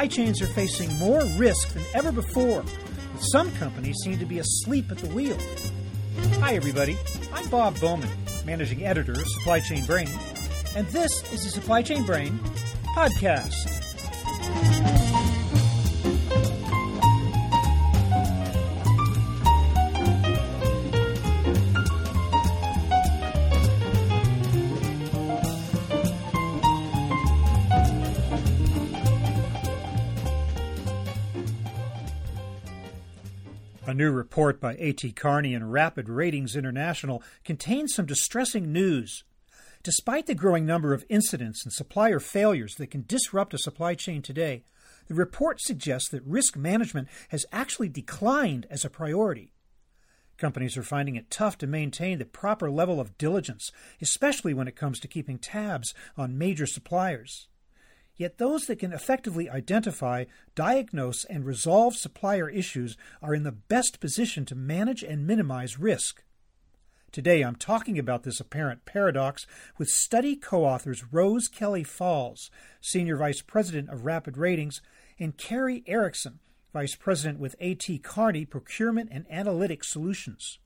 supply chains are facing more risk than ever before. Some companies seem to be asleep at the wheel. Hi, everybody. I'm Bob Bowman, managing editor of Supply Chain Brain, and this is the Supply Chain Brain podcast. A new report by A.T. Kearney and Rapid Ratings International contains some distressing news. Despite the growing number of incidents and supplier failures that can disrupt a supply chain today, the report suggests that risk management has actually declined as a priority. Companies are finding it tough to maintain the proper level of diligence, especially when it comes to keeping tabs on major suppliers. Yet those that can effectively identify, diagnose, and resolve supplier issues are in the best position to manage and minimize risk. Today I'm talking about this apparent paradox with study co authors Rose Kelly Falls, Senior Vice President of Rapid Ratings, and Carrie Erickson, Vice President with A.T. Kearney Procurement and Analytic Solutions.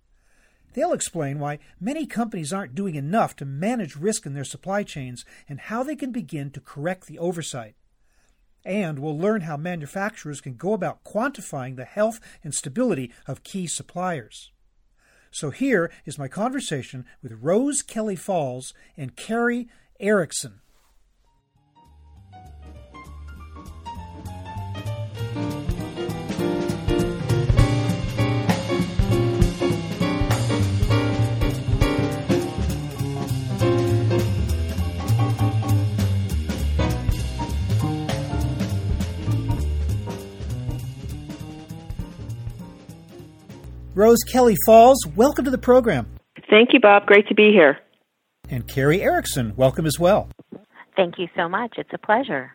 They'll explain why many companies aren't doing enough to manage risk in their supply chains and how they can begin to correct the oversight. And we'll learn how manufacturers can go about quantifying the health and stability of key suppliers. So here is my conversation with Rose Kelly Falls and Carrie Erickson. Rose Kelly Falls, welcome to the program. Thank you, Bob. Great to be here. And Carrie Erickson, welcome as well. Thank you so much. It's a pleasure.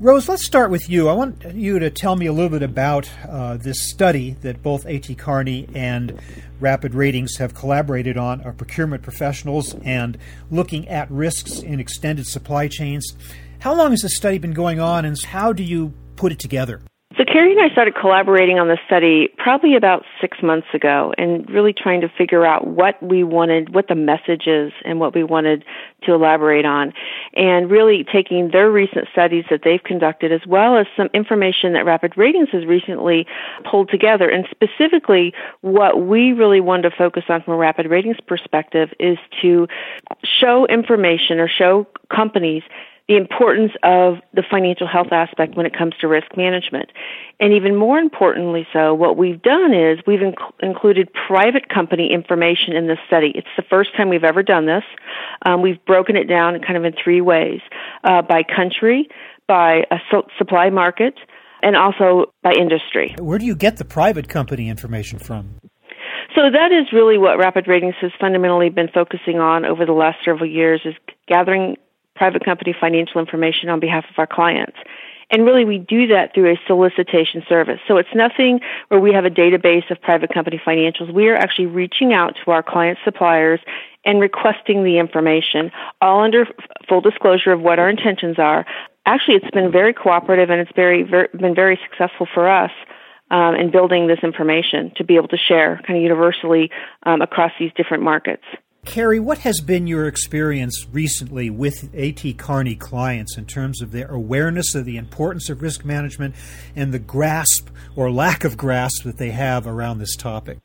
Rose, let's start with you. I want you to tell me a little bit about uh, this study that both A.T. Kearney and Rapid Ratings have collaborated on, our procurement professionals, and looking at risks in extended supply chains. How long has this study been going on, and how do you put it together? So Carrie and I started collaborating on the study probably about six months ago and really trying to figure out what we wanted, what the message is and what we wanted to elaborate on. And really taking their recent studies that they've conducted as well as some information that Rapid Ratings has recently pulled together. And specifically what we really wanted to focus on from a Rapid Ratings perspective is to show information or show companies the importance of the financial health aspect when it comes to risk management. And even more importantly so, what we've done is we've inc- included private company information in this study. It's the first time we've ever done this. Um, we've broken it down kind of in three ways, uh, by country, by a so- supply market, and also by industry. Where do you get the private company information from? So that is really what Rapid Ratings has fundamentally been focusing on over the last several years is gathering private company financial information on behalf of our clients. And really, we do that through a solicitation service. So it's nothing where we have a database of private company financials. We are actually reaching out to our client suppliers and requesting the information, all under full disclosure of what our intentions are. Actually, it's been very cooperative and it's very, very been very successful for us. Um, in building this information to be able to share kind of universally um, across these different markets. Carrie, what has been your experience recently with AT Kearney clients in terms of their awareness of the importance of risk management and the grasp or lack of grasp that they have around this topic?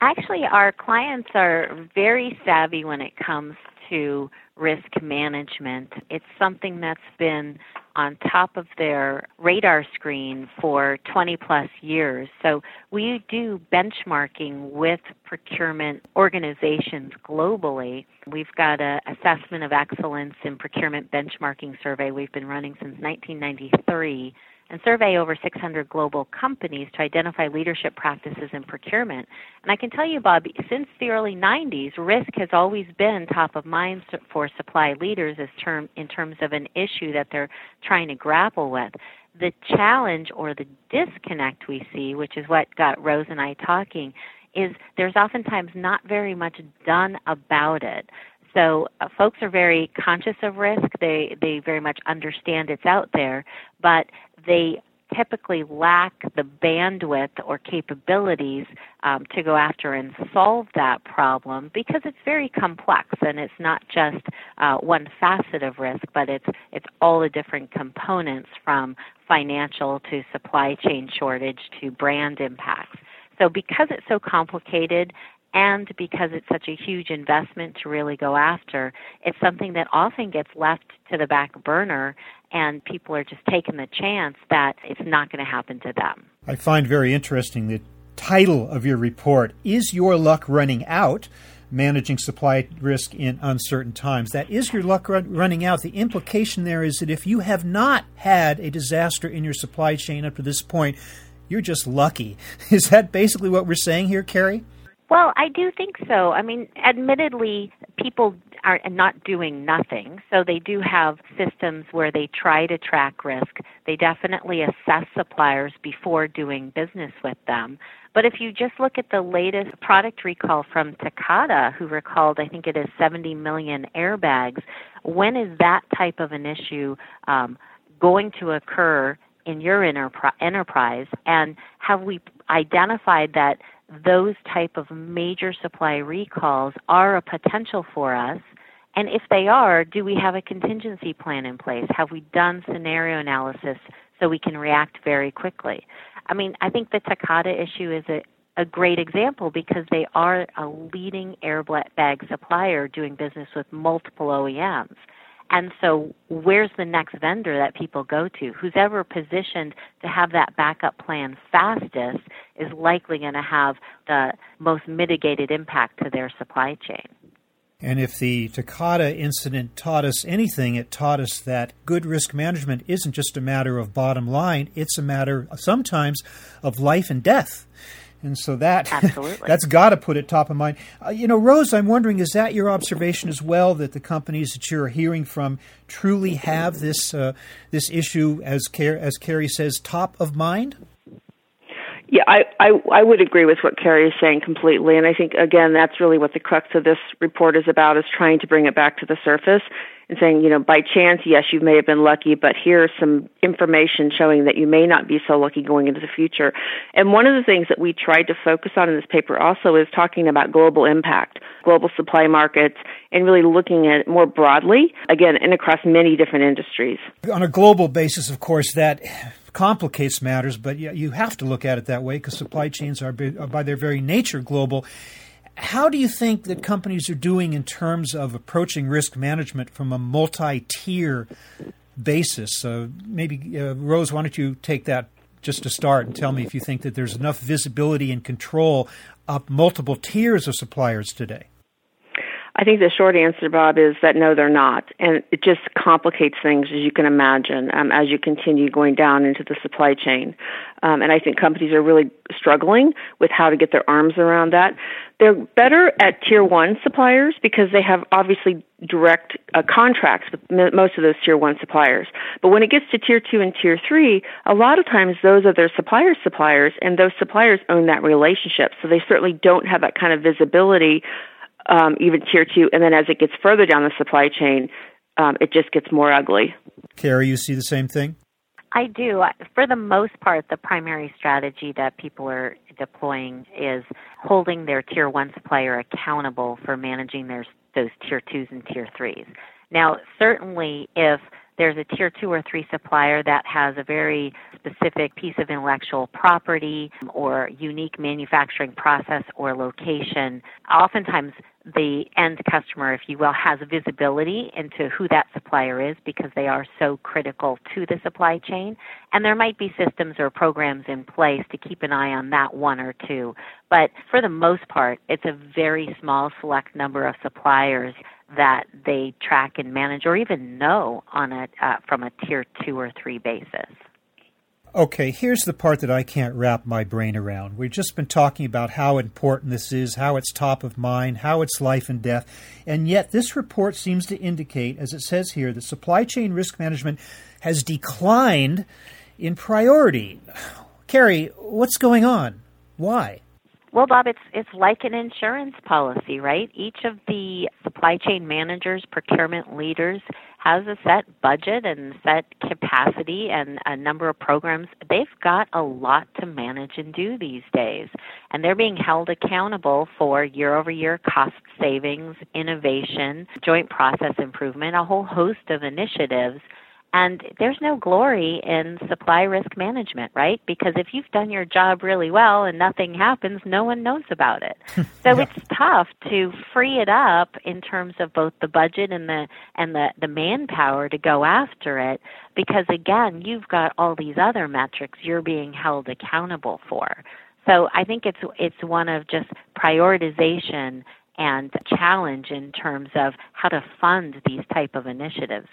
Actually, our clients are very savvy when it comes to risk management. It's something that's been on top of their radar screen for 20 plus years. So we do benchmarking with procurement organizations globally. We've got an assessment of excellence in procurement benchmarking survey we've been running since 1993 and survey over 600 global companies to identify leadership practices in procurement. And I can tell you, Bob, since the early 90s, risk has always been top of mind for supply leaders as term, in terms of an issue that they're trying to grapple with. The challenge or the disconnect we see, which is what got Rose and I talking, is there's oftentimes not very much done about it. So uh, folks are very conscious of risk. They they very much understand it's out there, but they typically lack the bandwidth or capabilities um, to go after and solve that problem because it's very complex and it's not just uh, one facet of risk, but it's it's all the different components from financial to supply chain shortage to brand impacts. So because it's so complicated and because it's such a huge investment to really go after, it's something that often gets left to the back burner and people are just taking the chance that it's not going to happen to them. I find very interesting the title of your report is your luck running out managing supply risk in uncertain times. That is your luck run, running out. The implication there is that if you have not had a disaster in your supply chain up to this point, you're just lucky. Is that basically what we're saying here, Carrie? Well, I do think so. I mean, admittedly, people are not doing nothing. So they do have systems where they try to track risk. They definitely assess suppliers before doing business with them. But if you just look at the latest product recall from Takata, who recalled, I think it is 70 million airbags, when is that type of an issue um, going to occur in your enterprise? And have we identified that those type of major supply recalls are a potential for us? And if they are, do we have a contingency plan in place? Have we done scenario analysis so we can react very quickly? I mean, I think the Takata issue is a, a great example because they are a leading airbag supplier doing business with multiple OEMs. And so, where's the next vendor that people go to? Who's ever positioned to have that backup plan fastest is likely going to have the most mitigated impact to their supply chain. And if the Takata incident taught us anything, it taught us that good risk management isn't just a matter of bottom line, it's a matter sometimes of life and death. And so that that's got to put it top of mind. Uh, you know, Rose, I'm wondering, is that your observation as well that the companies that you're hearing from truly have this uh, this issue, as Car- as Carrie says, top of mind? Yeah, I, I I would agree with what Carrie is saying completely, and I think again that's really what the crux of this report is about: is trying to bring it back to the surface and saying, you know, by chance, yes, you may have been lucky, but here's some information showing that you may not be so lucky going into the future. And one of the things that we tried to focus on in this paper also is talking about global impact, global supply markets, and really looking at it more broadly, again, and across many different industries. On a global basis, of course, that complicates matters, but you have to look at it that way because supply chains are, by their very nature global. How do you think that companies are doing in terms of approaching risk management from a multi-tier basis? Uh, maybe uh, Rose, why don't you take that just to start and tell me if you think that there's enough visibility and control of multiple tiers of suppliers today? I think the short answer, Bob, is that no, they're not. And it just complicates things, as you can imagine, um, as you continue going down into the supply chain. Um, and I think companies are really struggling with how to get their arms around that. They're better at tier one suppliers because they have obviously direct uh, contracts with m- most of those tier one suppliers. But when it gets to tier two and tier three, a lot of times those are their suppliers' suppliers, and those suppliers own that relationship. So they certainly don't have that kind of visibility um, even tier two, and then as it gets further down the supply chain, um, it just gets more ugly. Carrie, you see the same thing? I do. For the most part, the primary strategy that people are deploying is holding their tier one supplier accountable for managing their those tier twos and tier threes. Now, certainly, if there's a tier two or three supplier that has a very specific piece of intellectual property or unique manufacturing process or location, oftentimes the end customer, if you will, has visibility into who that supplier is because they are so critical to the supply chain. And there might be systems or programs in place to keep an eye on that one or two. But for the most part, it's a very small select number of suppliers that they track and manage or even know on a uh, from a tier 2 or 3 basis. Okay, here's the part that I can't wrap my brain around. We've just been talking about how important this is, how it's top of mind, how it's life and death, and yet this report seems to indicate, as it says here, that supply chain risk management has declined in priority. Carrie, what's going on? Why? Well, Bob, it's it's like an insurance policy, right? Each of the supply chain managers, procurement leaders has a set budget and set capacity and a number of programs, they've got a lot to manage and do these days. And they're being held accountable for year over year cost savings, innovation, joint process improvement, a whole host of initiatives and there's no glory in supply risk management, right? Because if you've done your job really well and nothing happens, no one knows about it. So yeah. it's tough to free it up in terms of both the budget and the and the, the manpower to go after it because again, you've got all these other metrics you're being held accountable for. So I think it's it's one of just prioritization and challenge in terms of how to fund these type of initiatives.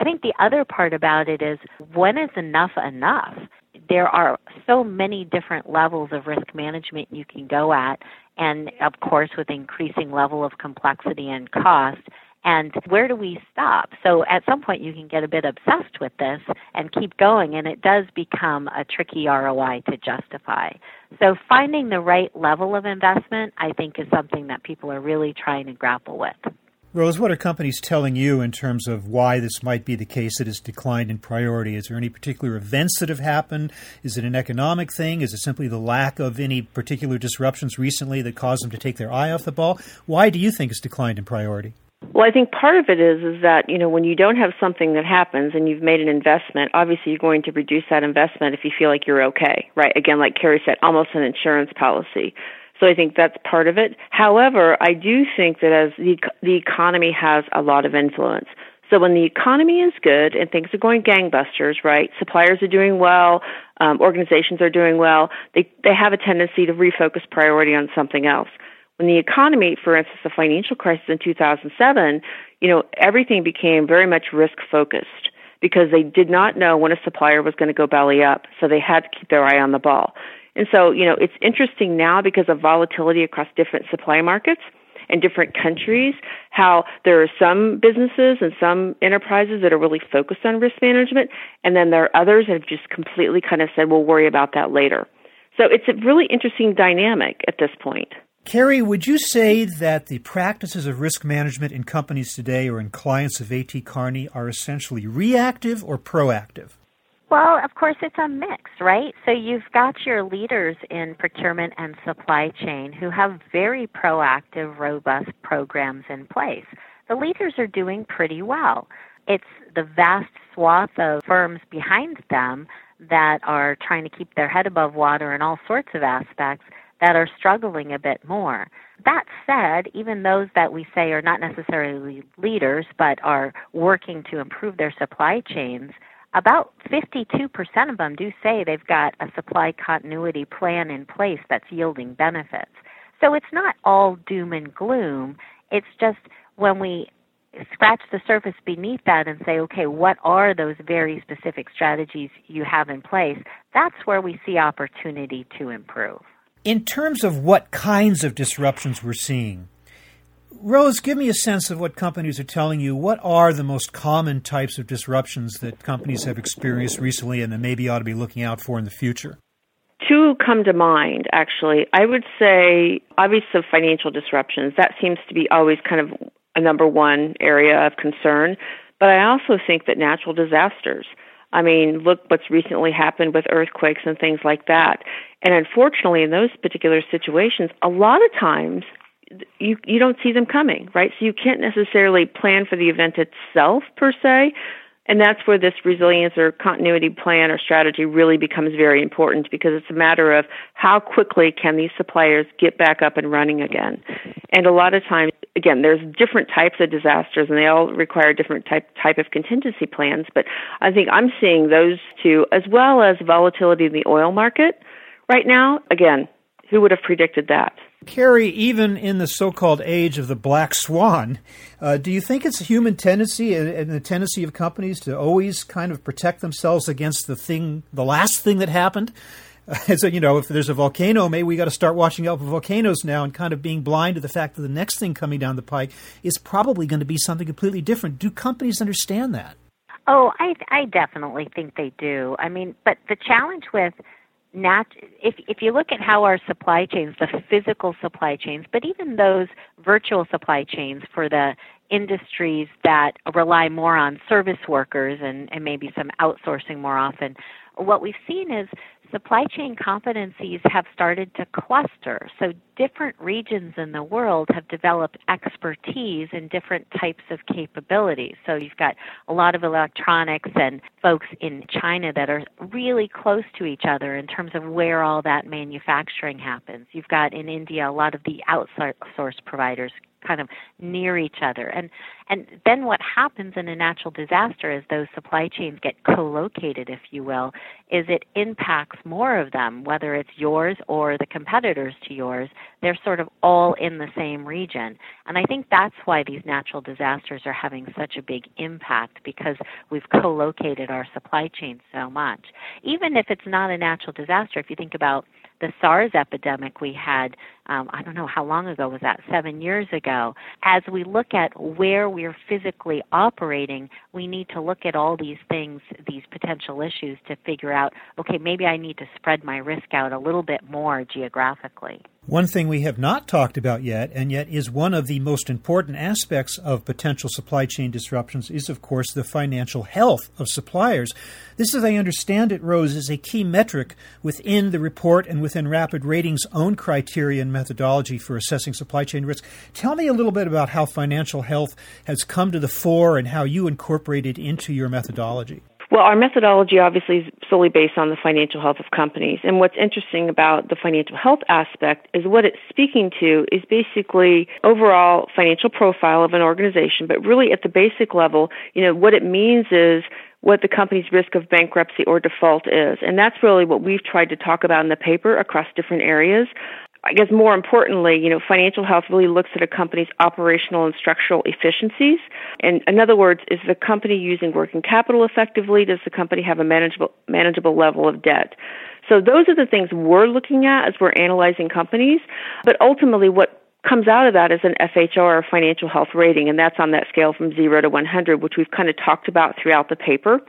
I think the other part about it is when is enough enough? There are so many different levels of risk management you can go at, and of course, with increasing level of complexity and cost. And where do we stop? So at some point, you can get a bit obsessed with this and keep going, and it does become a tricky ROI to justify. So finding the right level of investment, I think, is something that people are really trying to grapple with. Rose, what are companies telling you in terms of why this might be the case that it's declined in priority? Is there any particular events that have happened? Is it an economic thing? Is it simply the lack of any particular disruptions recently that caused them to take their eye off the ball? Why do you think it's declined in priority? Well, I think part of it is is that you know when you don't have something that happens and you've made an investment, obviously you're going to reduce that investment if you feel like you're okay, right? Again, like Carrie said, almost an insurance policy. So I think that's part of it. However, I do think that as the the economy has a lot of influence. So when the economy is good and things are going gangbusters, right? Suppliers are doing well, um, organizations are doing well. They they have a tendency to refocus priority on something else. When the economy, for instance, the financial crisis in 2007, you know, everything became very much risk focused because they did not know when a supplier was going to go belly up, so they had to keep their eye on the ball. And so, you know, it's interesting now because of volatility across different supply markets and different countries, how there are some businesses and some enterprises that are really focused on risk management, and then there are others that have just completely kind of said, we'll worry about that later. So it's a really interesting dynamic at this point. Carrie, would you say that the practices of risk management in companies today or in clients of AT Kearney are essentially reactive or proactive? Well, of course, it's a mix, right? So you've got your leaders in procurement and supply chain who have very proactive, robust programs in place. The leaders are doing pretty well. It's the vast swath of firms behind them that are trying to keep their head above water in all sorts of aspects that are struggling a bit more. That said, even those that we say are not necessarily leaders but are working to improve their supply chains about 52% of them do say they've got a supply continuity plan in place that's yielding benefits. So it's not all doom and gloom. It's just when we scratch the surface beneath that and say, okay, what are those very specific strategies you have in place? That's where we see opportunity to improve. In terms of what kinds of disruptions we're seeing, Rose, give me a sense of what companies are telling you. What are the most common types of disruptions that companies have experienced recently and that maybe ought to be looking out for in the future? Two come to mind, actually. I would say, obviously, financial disruptions. That seems to be always kind of a number one area of concern. But I also think that natural disasters. I mean, look what's recently happened with earthquakes and things like that. And unfortunately, in those particular situations, a lot of times you you don't see them coming, right? So you can't necessarily plan for the event itself per se, and that's where this resilience or continuity plan or strategy really becomes very important because it's a matter of how quickly can these suppliers get back up and running again. And a lot of times, again, there's different types of disasters and they all require different type type of contingency plans. But I think I'm seeing those two as well as volatility in the oil market right now. Again, who would have predicted that? Carrie, even in the so called age of the black swan, uh, do you think it's a human tendency and the tendency of companies to always kind of protect themselves against the thing, the last thing that happened? Uh, so, you know, if there's a volcano, maybe we got to start watching out for volcanoes now and kind of being blind to the fact that the next thing coming down the pike is probably going to be something completely different. Do companies understand that? Oh, I I definitely think they do. I mean, but the challenge with nat- if if you look at how our supply chains, the physical supply chains, but even those virtual supply chains for the industries that rely more on service workers and, and maybe some outsourcing more often, what we've seen is supply chain competencies have started to cluster. So different regions in the world have developed expertise in different types of capabilities. So you've got a lot of electronics and folks in China that are really close to each other in terms of where all that manufacturing happens. You've got in India a lot of the outsourced providers kind of near each other. And and then what happens in a natural disaster is those supply chains get co-located, if you will, is it impacts more of them, whether it's yours or the competitors to yours. They're sort of all in the same region. And I think that's why these natural disasters are having such a big impact because we've co-located our supply chain so much. Even if it's not a natural disaster, if you think about the SARS epidemic we had, um, I don't know how long ago was that, seven years ago. As we look at where we're physically operating, we need to look at all these things, these potential issues, to figure out okay, maybe I need to spread my risk out a little bit more geographically. One thing we have not talked about yet, and yet is one of the most important aspects of potential supply chain disruptions, is of course the financial health of suppliers. This, as I understand it, Rose, is a key metric within the report and within Rapid Ratings' own criteria and methodology for assessing supply chain risk. Tell me a little bit about how financial health has come to the fore and how you incorporate it into your methodology. Well, our methodology obviously is solely based on the financial health of companies. And what's interesting about the financial health aspect is what it's speaking to is basically overall financial profile of an organization, but really at the basic level, you know, what it means is what the company's risk of bankruptcy or default is. And that's really what we've tried to talk about in the paper across different areas. I guess more importantly, you know, financial health really looks at a company's operational and structural efficiencies. And in other words, is the company using working capital effectively? Does the company have a manageable manageable level of debt? So those are the things we're looking at as we're analyzing companies. But ultimately, what comes out of that is an FHR or financial health rating, and that's on that scale from 0 to 100, which we've kind of talked about throughout the paper.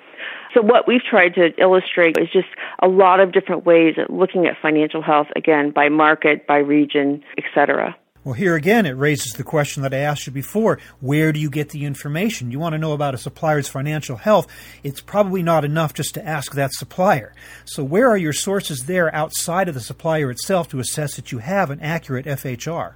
So what we've tried to illustrate is just a lot of different ways of looking at financial health, again, by market, by region, etc. Well, here again, it raises the question that I asked you before. Where do you get the information? You want to know about a supplier's financial health. It's probably not enough just to ask that supplier. So, where are your sources there outside of the supplier itself to assess that you have an accurate FHR?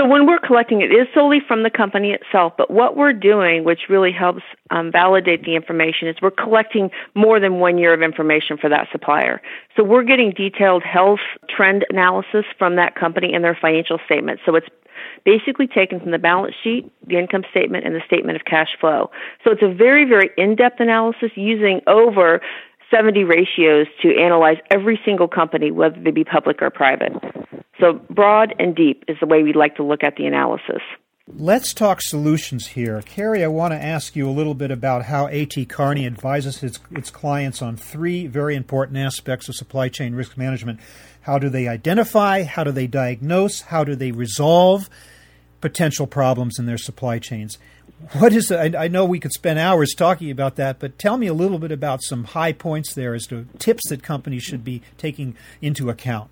So when we're collecting it, is solely from the company itself, but what we're doing, which really helps um, validate the information, is we're collecting more than one year of information for that supplier. So we're getting detailed health trend analysis from that company and their financial statements. So it's basically taken from the balance sheet, the income statement, and the statement of cash flow. So it's a very, very in-depth analysis using over 70 ratios to analyze every single company, whether they be public or private. So, broad and deep is the way we'd like to look at the analysis. Let's talk solutions here. Carrie, I want to ask you a little bit about how AT Kearney advises its, its clients on three very important aspects of supply chain risk management. How do they identify? How do they diagnose? How do they resolve potential problems in their supply chains? What is I, I know we could spend hours talking about that, but tell me a little bit about some high points there as to tips that companies should be taking into account.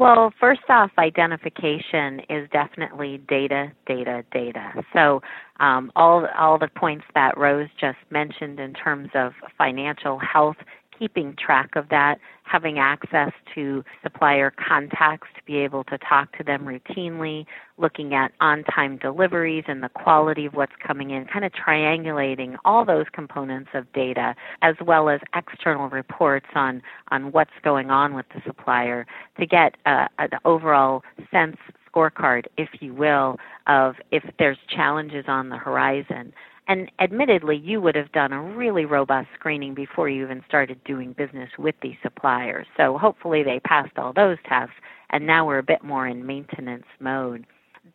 Well, first off, identification is definitely data, data, data. So um, all all the points that Rose just mentioned in terms of financial health keeping track of that, having access to supplier contacts to be able to talk to them routinely, looking at on time deliveries and the quality of what's coming in, kind of triangulating all those components of data, as well as external reports on, on what's going on with the supplier to get uh, an overall sense scorecard, if you will, of if there's challenges on the horizon. And admittedly, you would have done a really robust screening before you even started doing business with these suppliers. So hopefully they passed all those tests, and now we're a bit more in maintenance mode.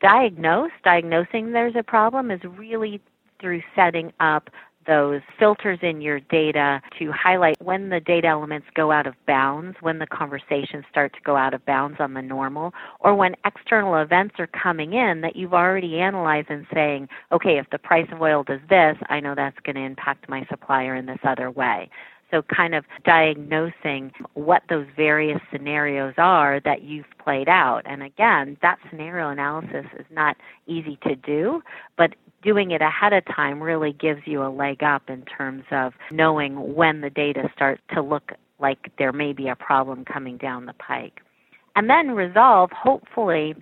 Diagnose, diagnosing there's a problem is really through setting up those filters in your data to highlight when the data elements go out of bounds, when the conversations start to go out of bounds on the normal, or when external events are coming in that you've already analyzed and saying, okay, if the price of oil does this, I know that's going to impact my supplier in this other way. So, kind of diagnosing what those various scenarios are that you've played out. And again, that scenario analysis is not easy to do, but doing it ahead of time really gives you a leg up in terms of knowing when the data starts to look like there may be a problem coming down the pike. And then resolve, hopefully,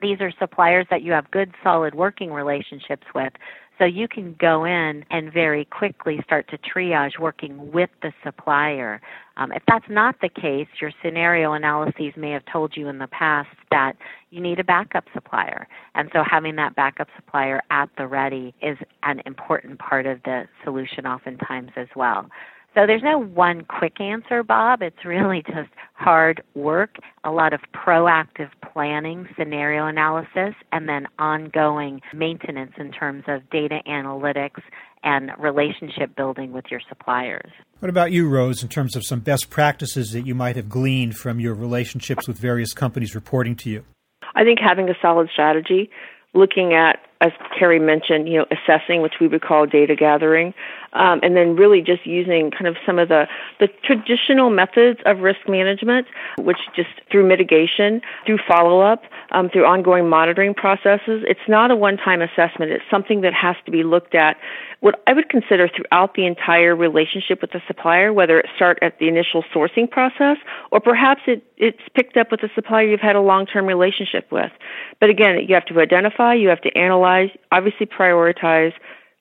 these are suppliers that you have good, solid working relationships with. So you can go in and very quickly start to triage working with the supplier. Um, if that's not the case, your scenario analyses may have told you in the past that you need a backup supplier. And so having that backup supplier at the ready is an important part of the solution oftentimes as well. So there's no one quick answer, Bob. It's really just hard work, a lot of proactive planning, scenario analysis, and then ongoing maintenance in terms of data analytics and relationship building with your suppliers. What about you, Rose, in terms of some best practices that you might have gleaned from your relationships with various companies reporting to you? I think having a solid strategy, looking at as Carrie mentioned, you know, assessing, which we would call data gathering, um, and then really just using kind of some of the, the traditional methods of risk management, which just through mitigation, through follow up, um, through ongoing monitoring processes. It's not a one time assessment. It's something that has to be looked at. What I would consider throughout the entire relationship with the supplier, whether it start at the initial sourcing process or perhaps it, it's picked up with a supplier you've had a long term relationship with. But again, you have to identify, you have to analyze, obviously prioritize,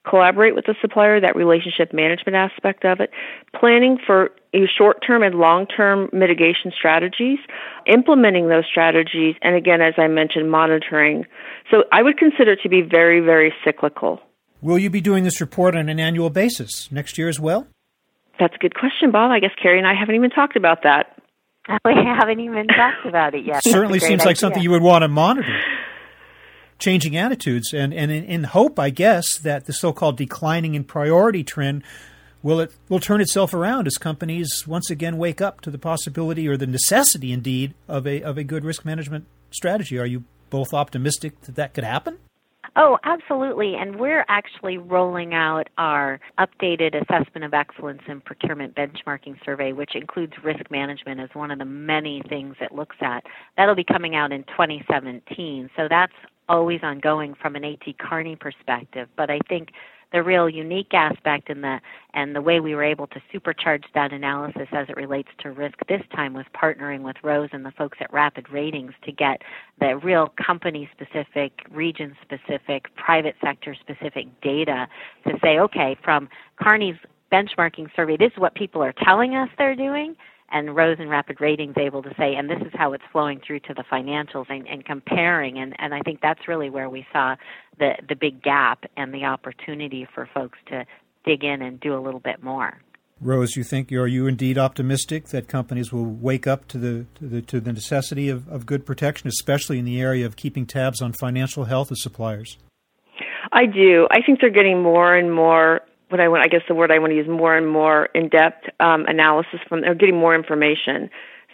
collaborate with the supplier, that relationship management aspect of it, planning for short term and long term mitigation strategies, implementing those strategies, and again, as I mentioned, monitoring. So I would consider it to be very, very cyclical. Will you be doing this report on an annual basis next year as well? That's a good question, Bob. I guess Carrie and I haven't even talked about that. We haven't even talked about it yet. Certainly seems idea. like something you would want to monitor changing attitudes and, and in, in hope, I guess, that the so-called declining in priority trend will it will turn itself around as companies once again wake up to the possibility or the necessity, indeed, of a of a good risk management strategy. Are you both optimistic that that could happen? Oh, absolutely. And we're actually rolling out our updated assessment of excellence in procurement benchmarking survey, which includes risk management as one of the many things it looks at. That'll be coming out in 2017. So that's always ongoing from an AT Kearney perspective. But I think the real unique aspect and the and the way we were able to supercharge that analysis as it relates to risk this time was partnering with Rose and the folks at Rapid Ratings to get the real company specific, region specific, private sector specific data to say, okay, from Kearney's benchmarking survey, this is what people are telling us they're doing and Rose and Rapid Ratings able to say, and this is how it's flowing through to the financials and, and comparing. And, and I think that's really where we saw the, the big gap and the opportunity for folks to dig in and do a little bit more. Rose, you think are you indeed optimistic that companies will wake up to the to the, to the necessity of, of good protection, especially in the area of keeping tabs on financial health of suppliers? I do. I think they're getting more and more what I want, I guess the word I want to use more and more in-depth um, analysis from, they're getting more information.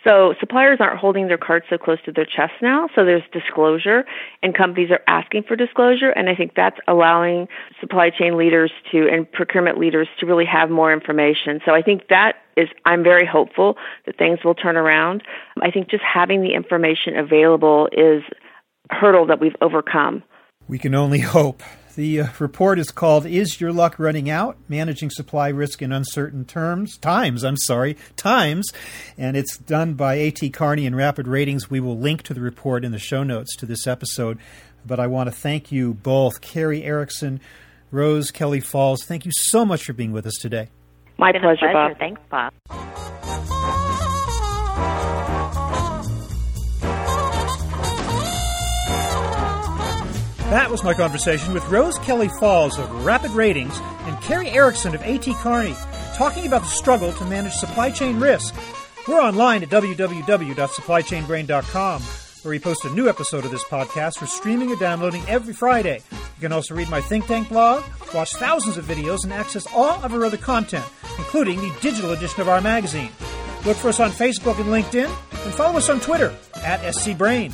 So suppliers aren't holding their cards so close to their chest now. So there's disclosure, and companies are asking for disclosure. And I think that's allowing supply chain leaders to and procurement leaders to really have more information. So I think that is. I'm very hopeful that things will turn around. I think just having the information available is a hurdle that we've overcome. We can only hope. The uh, report is called Is Your Luck Running Out? Managing Supply Risk in Uncertain Terms, Times, I'm sorry, Times. And it's done by A.T. Kearney and Rapid Ratings. We will link to the report in the show notes to this episode. But I want to thank you both, Carrie Erickson, Rose Kelly Falls. Thank you so much for being with us today. My pleasure, pleasure, Bob. Thanks, Bob. That was my conversation with Rose Kelly Falls of Rapid Ratings and Carrie Erickson of AT Kearney, talking about the struggle to manage supply chain risk. We're online at www.supplychainbrain.com, where we post a new episode of this podcast for streaming or downloading every Friday. You can also read my think tank blog, watch thousands of videos, and access all of our other content, including the digital edition of our magazine. Look for us on Facebook and LinkedIn, and follow us on Twitter at SCBrain.